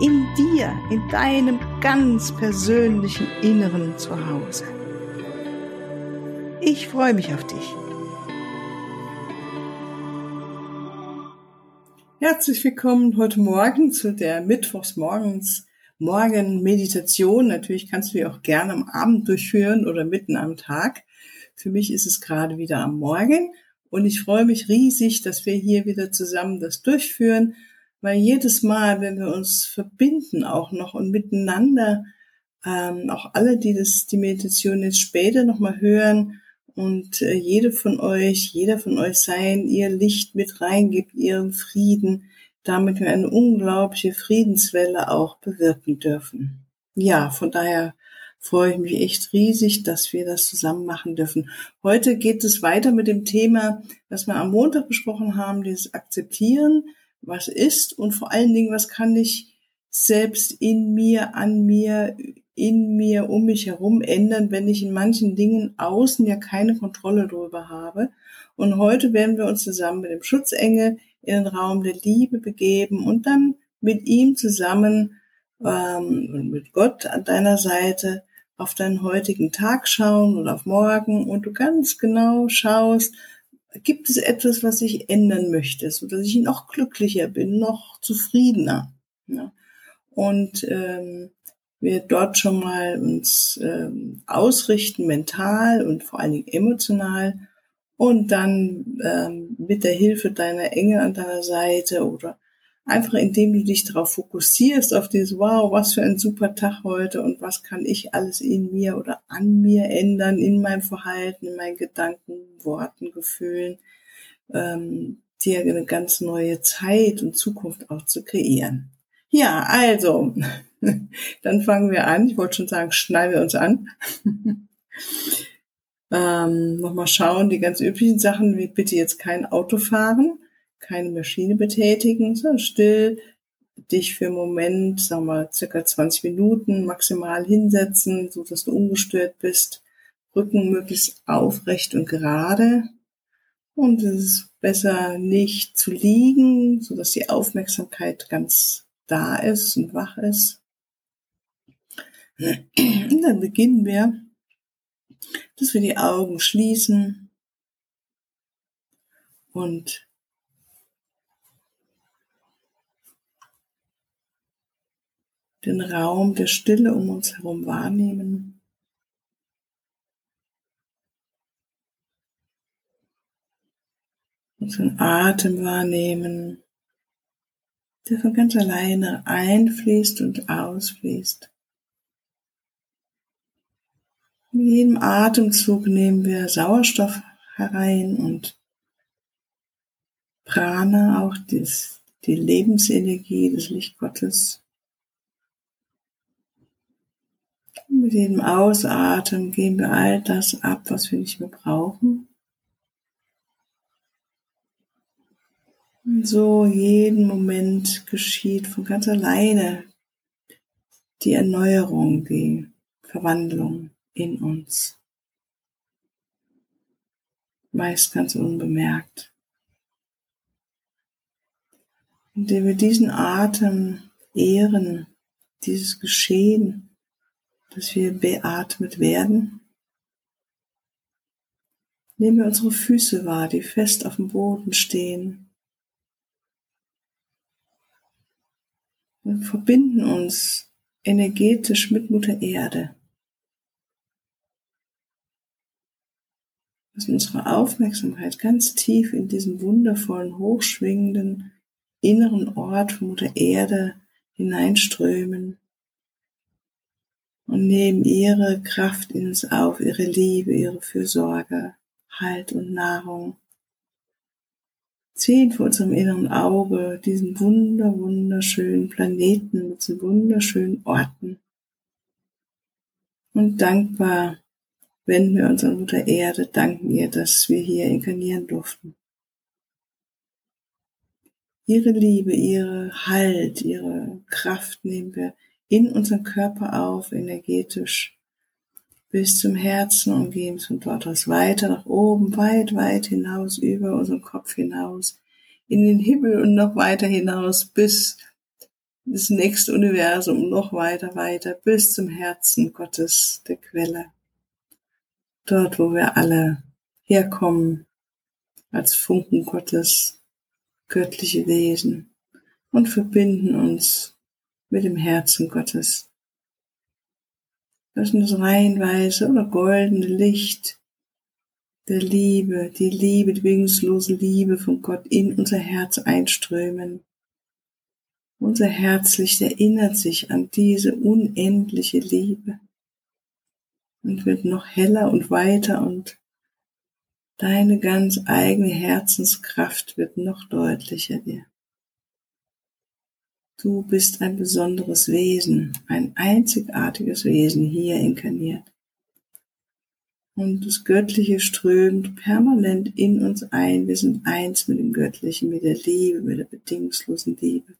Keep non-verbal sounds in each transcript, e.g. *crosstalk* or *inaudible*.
In dir, in deinem ganz persönlichen Inneren Zuhause. Ich freue mich auf dich. Herzlich willkommen heute Morgen zu der Mittwochsmorgens Morgen Meditation. Natürlich kannst du die auch gerne am Abend durchführen oder mitten am Tag. Für mich ist es gerade wieder am Morgen und ich freue mich riesig, dass wir hier wieder zusammen das durchführen, weil jedes Mal, wenn wir uns verbinden auch noch und miteinander, ähm, auch alle, die das, die Meditation jetzt später nochmal hören und äh, jede von euch, jeder von euch sein, ihr Licht mit reingibt, ihren Frieden, damit wir eine unglaubliche Friedenswelle auch bewirken dürfen. Ja, von daher freue ich mich echt riesig, dass wir das zusammen machen dürfen. Heute geht es weiter mit dem Thema, was wir am Montag besprochen haben, dieses Akzeptieren, was ist und vor allen Dingen, was kann ich selbst in mir, an mir, in mir, um mich herum ändern, wenn ich in manchen Dingen außen ja keine Kontrolle darüber habe. Und heute werden wir uns zusammen mit dem Schutzengel in den Raum der Liebe begeben und dann mit ihm zusammen ähm, und mit Gott an deiner Seite auf deinen heutigen Tag schauen oder auf morgen und du ganz genau schaust, gibt es etwas, was ich ändern möchte, so dass ich noch glücklicher bin, noch zufriedener. Ja? Und ähm, wir dort schon mal uns ähm, ausrichten, mental und vor allen Dingen emotional und dann ähm, mit der Hilfe deiner Engel an deiner Seite oder Einfach indem du dich darauf fokussierst, auf dieses, wow, was für ein super Tag heute und was kann ich alles in mir oder an mir ändern, in meinem Verhalten, in meinen Gedanken, Worten, Gefühlen, ähm, dir eine ganz neue Zeit und Zukunft auch zu kreieren. Ja, also, *laughs* dann fangen wir an. Ich wollte schon sagen, schneiden wir uns an. *laughs* ähm, Nochmal schauen, die ganz üblichen Sachen, wie bitte jetzt kein Auto fahren keine Maschine betätigen, sondern still dich für einen Moment, sagen wir circa 20 Minuten maximal hinsetzen, so dass du ungestört bist. Rücken möglichst aufrecht und gerade. Und es ist besser nicht zu liegen, so dass die Aufmerksamkeit ganz da ist und wach ist. Und dann beginnen wir, dass wir die Augen schließen und den Raum der Stille um uns herum wahrnehmen. Unseren Atem wahrnehmen, der von ganz alleine einfließt und ausfließt. Mit jedem Atemzug nehmen wir Sauerstoff herein und Prana, auch dies, die Lebensenergie des Lichtgottes. Mit jedem Ausatmen geben wir all das ab, was wir nicht mehr brauchen. Und so jeden Moment geschieht von ganz alleine die Erneuerung, die Verwandlung in uns. Meist ganz unbemerkt. Indem wir diesen Atem ehren, dieses Geschehen, dass wir beatmet werden. Nehmen wir unsere Füße wahr, die fest auf dem Boden stehen. Wir verbinden uns energetisch mit Mutter Erde. Lassen unsere Aufmerksamkeit ganz tief in diesen wundervollen, hochschwingenden inneren Ort von Mutter Erde hineinströmen und nehmen ihre Kraft in uns auf, ihre Liebe, ihre Fürsorge, Halt und Nahrung. Ziehen vor unserem inneren Auge diesen wunder, wunderschönen Planeten mit diesen wunderschönen Orten. Und dankbar wenden wir uns an Mutter Erde, danken ihr, dass wir hier inkarnieren durften. Ihre Liebe, ihre Halt, ihre Kraft nehmen wir in unseren Körper auf, energetisch bis zum Herzen und gehen von dort aus weiter nach oben, weit, weit hinaus, über unseren Kopf hinaus, in den Himmel und noch weiter hinaus, bis das nächste Universum, noch weiter, weiter, bis zum Herzen Gottes, der Quelle. Dort, wo wir alle herkommen, als Funken Gottes, göttliche Wesen und verbinden uns mit dem Herzen Gottes. Lassen das reihenweise oder goldene Licht der Liebe, die Liebe, die bedingungslose Liebe von Gott in unser Herz einströmen. Unser Herzlicht erinnert sich an diese unendliche Liebe und wird noch heller und weiter und Deine ganz eigene Herzenskraft wird noch deutlicher dir. Du bist ein besonderes Wesen, ein einzigartiges Wesen hier inkarniert. Und das Göttliche strömt permanent in uns ein. Wir sind eins mit dem Göttlichen, mit der Liebe, mit der bedingungslosen Liebe.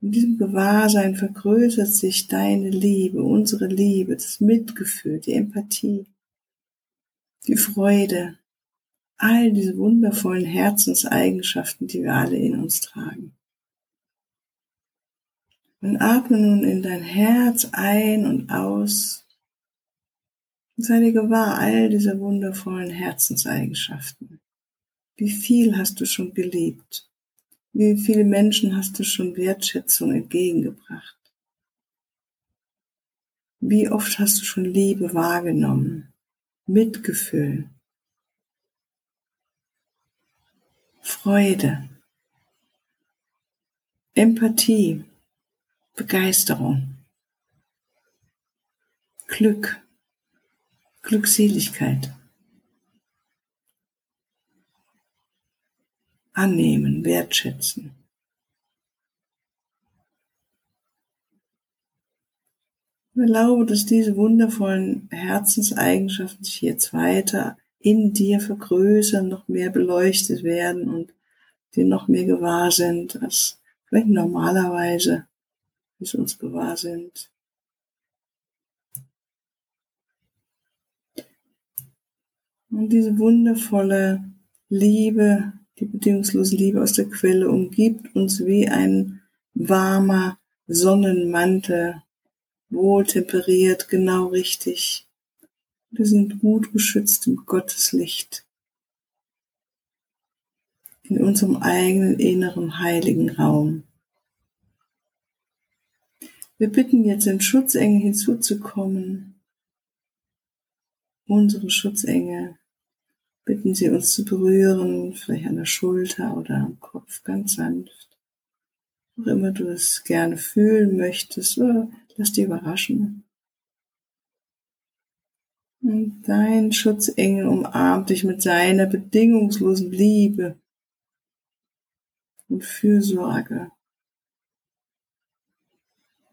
In diesem Gewahrsein vergrößert sich deine Liebe, unsere Liebe, das Mitgefühl, die Empathie die Freude, all diese wundervollen Herzenseigenschaften, die wir alle in uns tragen. Und atme nun in dein Herz ein und aus und sei dir gewahr all diese wundervollen Herzenseigenschaften. Wie viel hast du schon geliebt? Wie viele Menschen hast du schon Wertschätzung entgegengebracht? Wie oft hast du schon Liebe wahrgenommen? Mitgefühl, Freude, Empathie, Begeisterung, Glück, Glückseligkeit, annehmen, wertschätzen. Erlaube, dass diese wundervollen Herzenseigenschaften sich jetzt weiter in dir vergrößern, noch mehr beleuchtet werden und dir noch mehr gewahr sind, als vielleicht normalerweise es uns gewahr sind. Und diese wundervolle Liebe, die bedingungslose Liebe aus der Quelle umgibt uns wie ein warmer Sonnenmantel, wohltemperiert, genau richtig. Wir sind gut geschützt im Gotteslicht. In unserem eigenen inneren heiligen Raum. Wir bitten jetzt den Schutzengel hinzuzukommen. Unsere Schutzengel bitten sie uns zu berühren, vielleicht an der Schulter oder am Kopf ganz sanft. Wo immer du es gerne fühlen möchtest oder Lass dich überraschen. Und dein Schutzengel umarmt dich mit seiner bedingungslosen Liebe und Fürsorge.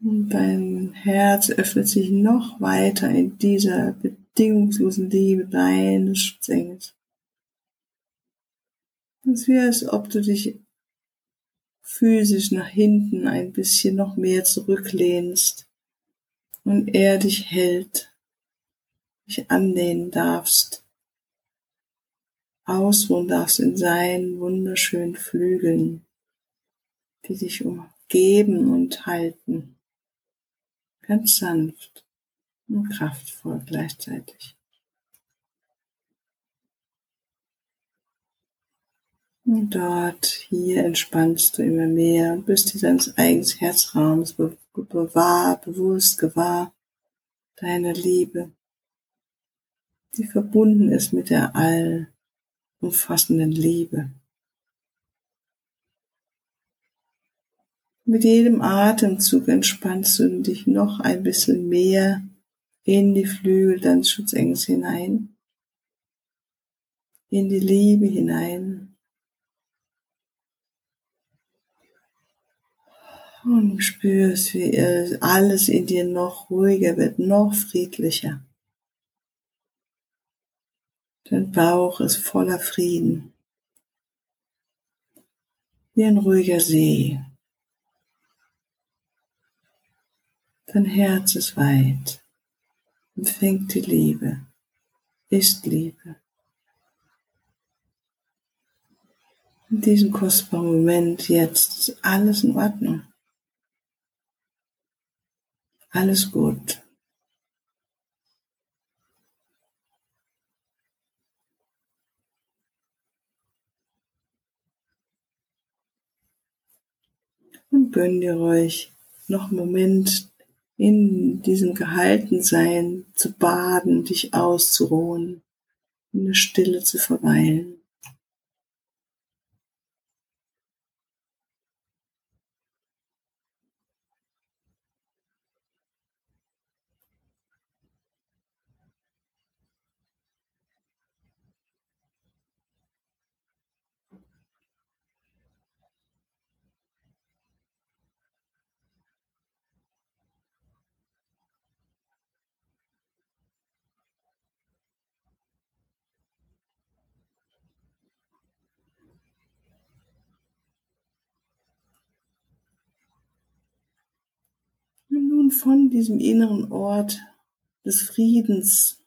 Dein Herz öffnet sich noch weiter in dieser bedingungslosen Liebe deines Schutzengels. Es wäre, als ob du dich physisch nach hinten ein bisschen noch mehr zurücklehnst und er dich hält, dich anlehnen darfst, ausruhen darfst in seinen wunderschönen Flügeln, die dich umgeben und halten, ganz sanft und kraftvoll gleichzeitig. Und dort, hier entspannst du immer mehr und bist dir deines eigenen Herzraums be bewahr, bewusst, gewahr deiner Liebe, die verbunden ist mit der allumfassenden Liebe. Mit jedem Atemzug entspannst du dich noch ein bisschen mehr in die Flügel deines Schutzengels hinein, in die Liebe hinein, Und spürst, wie alles in dir noch ruhiger wird, noch friedlicher. Dein Bauch ist voller Frieden. Wie ein ruhiger See. Dein Herz ist weit, empfängt die Liebe, ist Liebe. In diesem kostbaren Moment jetzt ist alles in Ordnung. Alles gut. Und gönn dir ruhig noch einen Moment in diesem Gehaltensein zu baden, dich auszuruhen, in der Stille zu verweilen. Nun von diesem inneren Ort des Friedens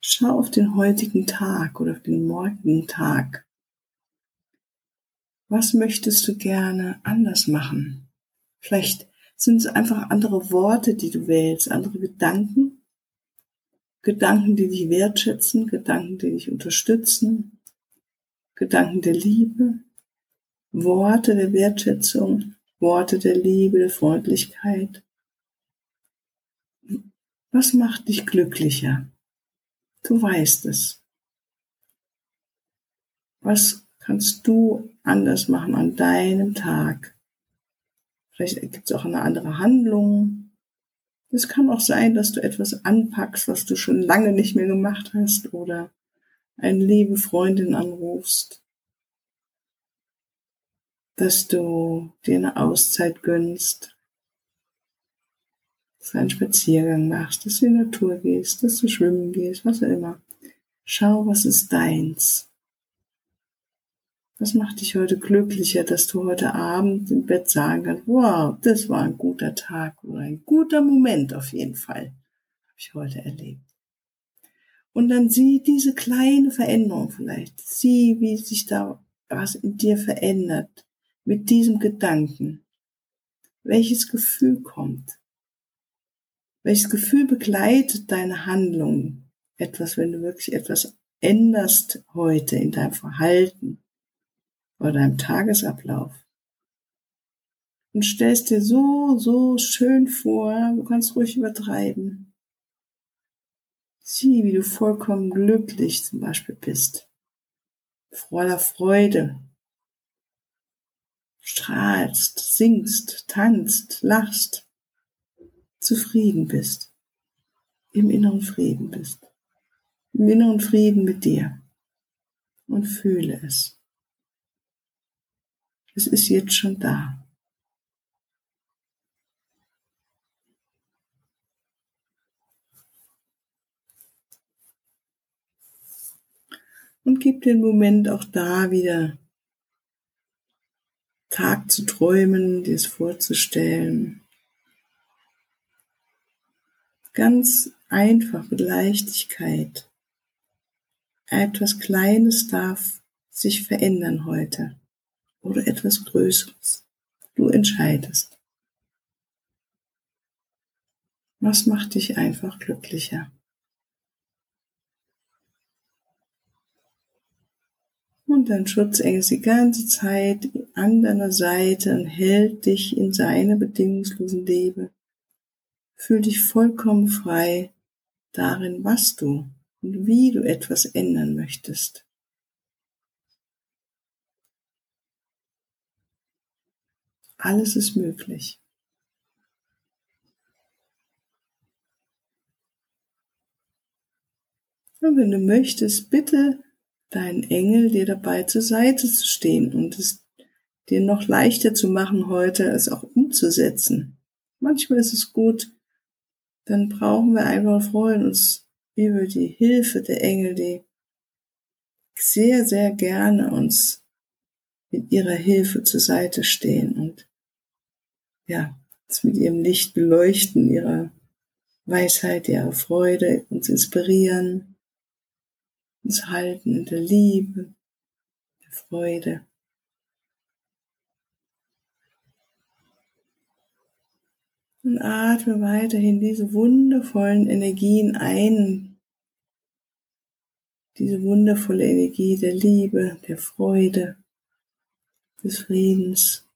schau auf den heutigen Tag oder auf den morgigen Tag. Was möchtest du gerne anders machen? Vielleicht sind es einfach andere Worte, die du wählst, andere Gedanken. Gedanken, die dich wertschätzen, Gedanken, die dich unterstützen, Gedanken der Liebe, Worte der Wertschätzung, Worte der Liebe, der Freundlichkeit. Was macht dich glücklicher? Du weißt es. Was kannst du anders machen an deinem Tag? Vielleicht gibt es auch eine andere Handlung. Es kann auch sein, dass du etwas anpackst, was du schon lange nicht mehr gemacht hast oder eine liebe Freundin anrufst dass du dir eine Auszeit gönnst, dass du einen Spaziergang machst, dass du in die Natur gehst, dass du schwimmen gehst, was auch immer. Schau, was ist deins. Was macht dich heute glücklicher, dass du heute Abend im Bett sagen kannst, wow, das war ein guter Tag oder ein guter Moment auf jeden Fall, habe ich heute erlebt. Und dann sieh diese kleine Veränderung vielleicht, sieh, wie sich da was in dir verändert, mit diesem Gedanken? Welches Gefühl kommt? Welches Gefühl begleitet deine Handlung? Etwas, wenn du wirklich etwas änderst heute in deinem Verhalten oder deinem Tagesablauf. Und stellst dir so, so schön vor, du kannst ruhig übertreiben. Sieh, wie du vollkommen glücklich zum Beispiel bist. Voller Freude, strahlst, singst, tanzt, lachst, zufrieden bist, im inneren Frieden bist, im inneren Frieden mit dir und fühle es. Es ist jetzt schon da. Und gib den Moment auch da wieder Tag zu träumen, dir es vorzustellen. Ganz einfach mit Leichtigkeit. Etwas Kleines darf sich verändern heute oder etwas Größeres. Du entscheidest. Was macht dich einfach glücklicher? Und dein Schutzengel ist die ganze Zeit an deiner Seite und hält dich in seiner bedingungslosen Liebe. Fühl dich vollkommen frei darin, was du und wie du etwas ändern möchtest. Alles ist möglich. Und wenn du möchtest, bitte deinen Engel dir dabei zur Seite zu stehen und es dir noch leichter zu machen, heute es auch umzusetzen. Manchmal ist es gut, dann brauchen wir einfach freuen uns über die Hilfe der Engel, die sehr, sehr gerne uns mit ihrer Hilfe zur Seite stehen und ja, mit ihrem Licht beleuchten, ihrer Weisheit, ihrer Freude, uns inspirieren, uns halten der Liebe, der Freude. Und atme weiterhin diese wundervollen Energien ein, diese wundervolle Energie der Liebe, der Freude, des Friedens.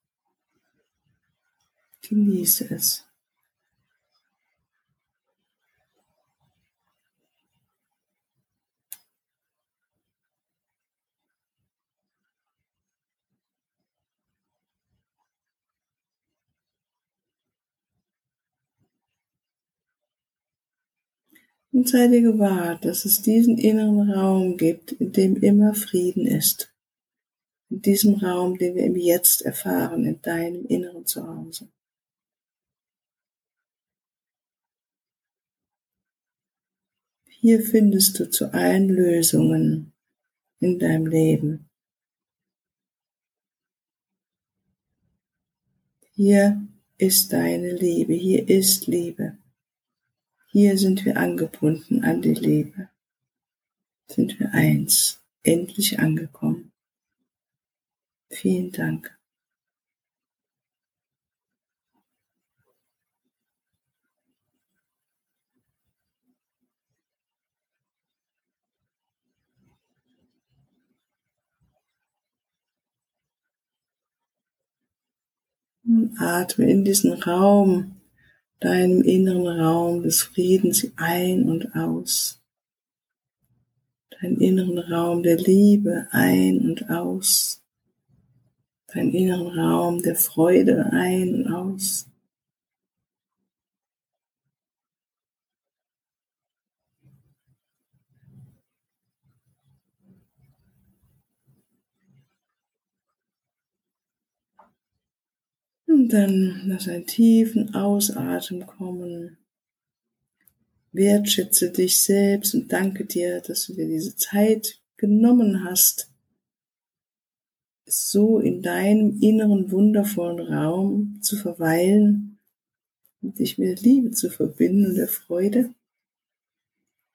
Genieße es. Und sei dir gewahrt, dass es diesen inneren Raum gibt, in dem immer Frieden ist. In diesem Raum, den wir im Jetzt erfahren, in deinem inneren Zuhause. Hier findest du zu allen Lösungen in deinem Leben. Hier ist deine Liebe, hier ist Liebe. Hier sind wir angebunden an die Liebe. Sind wir eins, endlich angekommen. Vielen Dank. atme in diesen Raum deinem inneren Raum des Friedens ein und aus. Deinen inneren Raum der Liebe ein und aus. Deinen inneren Raum der Freude ein und aus. Und dann lass einen tiefen Ausatmen kommen. Wertschätze dich selbst und danke dir, dass du dir diese Zeit genommen hast, so in deinem inneren wundervollen Raum zu verweilen und dich mit der Liebe zu verbinden und der Freude.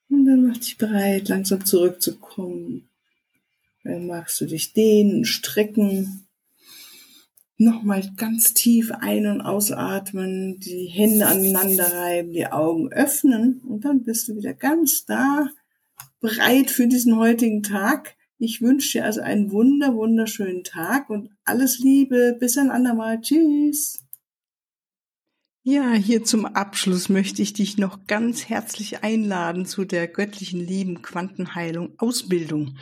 Und dann mach dich bereit, langsam zurückzukommen. Dann magst du dich dehnen, strecken, Nochmal ganz tief ein- und ausatmen, die Hände aneinander reiben, die Augen öffnen und dann bist du wieder ganz da, bereit für diesen heutigen Tag. Ich wünsche dir also einen wunder, wunderschönen Tag und alles Liebe. Bis ein andermal. Tschüss. Ja, hier zum Abschluss möchte ich dich noch ganz herzlich einladen zu der göttlichen Lieben Quantenheilung Ausbildung.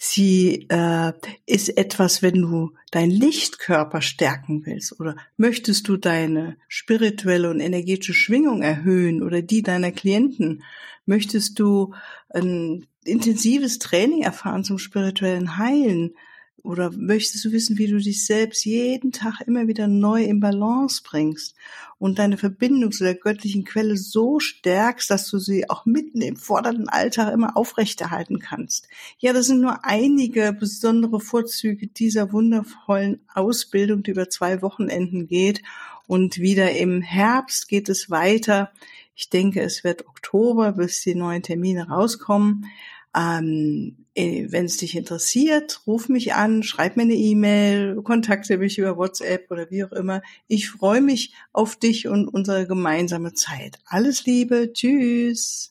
Sie äh, ist etwas, wenn du dein Lichtkörper stärken willst oder möchtest du deine spirituelle und energetische Schwingung erhöhen oder die deiner Klienten, möchtest du ein intensives Training erfahren zum spirituellen Heilen, oder möchtest du wissen, wie du dich selbst jeden Tag immer wieder neu in Balance bringst und deine Verbindung zu der göttlichen Quelle so stärkst, dass du sie auch mitten im fordernden Alltag immer aufrechterhalten kannst? Ja, das sind nur einige besondere Vorzüge dieser wundervollen Ausbildung, die über zwei Wochenenden geht. Und wieder im Herbst geht es weiter. Ich denke, es wird Oktober, bis die neuen Termine rauskommen. Ähm, äh, Wenn es dich interessiert, ruf mich an, schreib mir eine E-Mail, kontakte mich über WhatsApp oder wie auch immer. Ich freue mich auf dich und unsere gemeinsame Zeit. Alles Liebe, tschüss.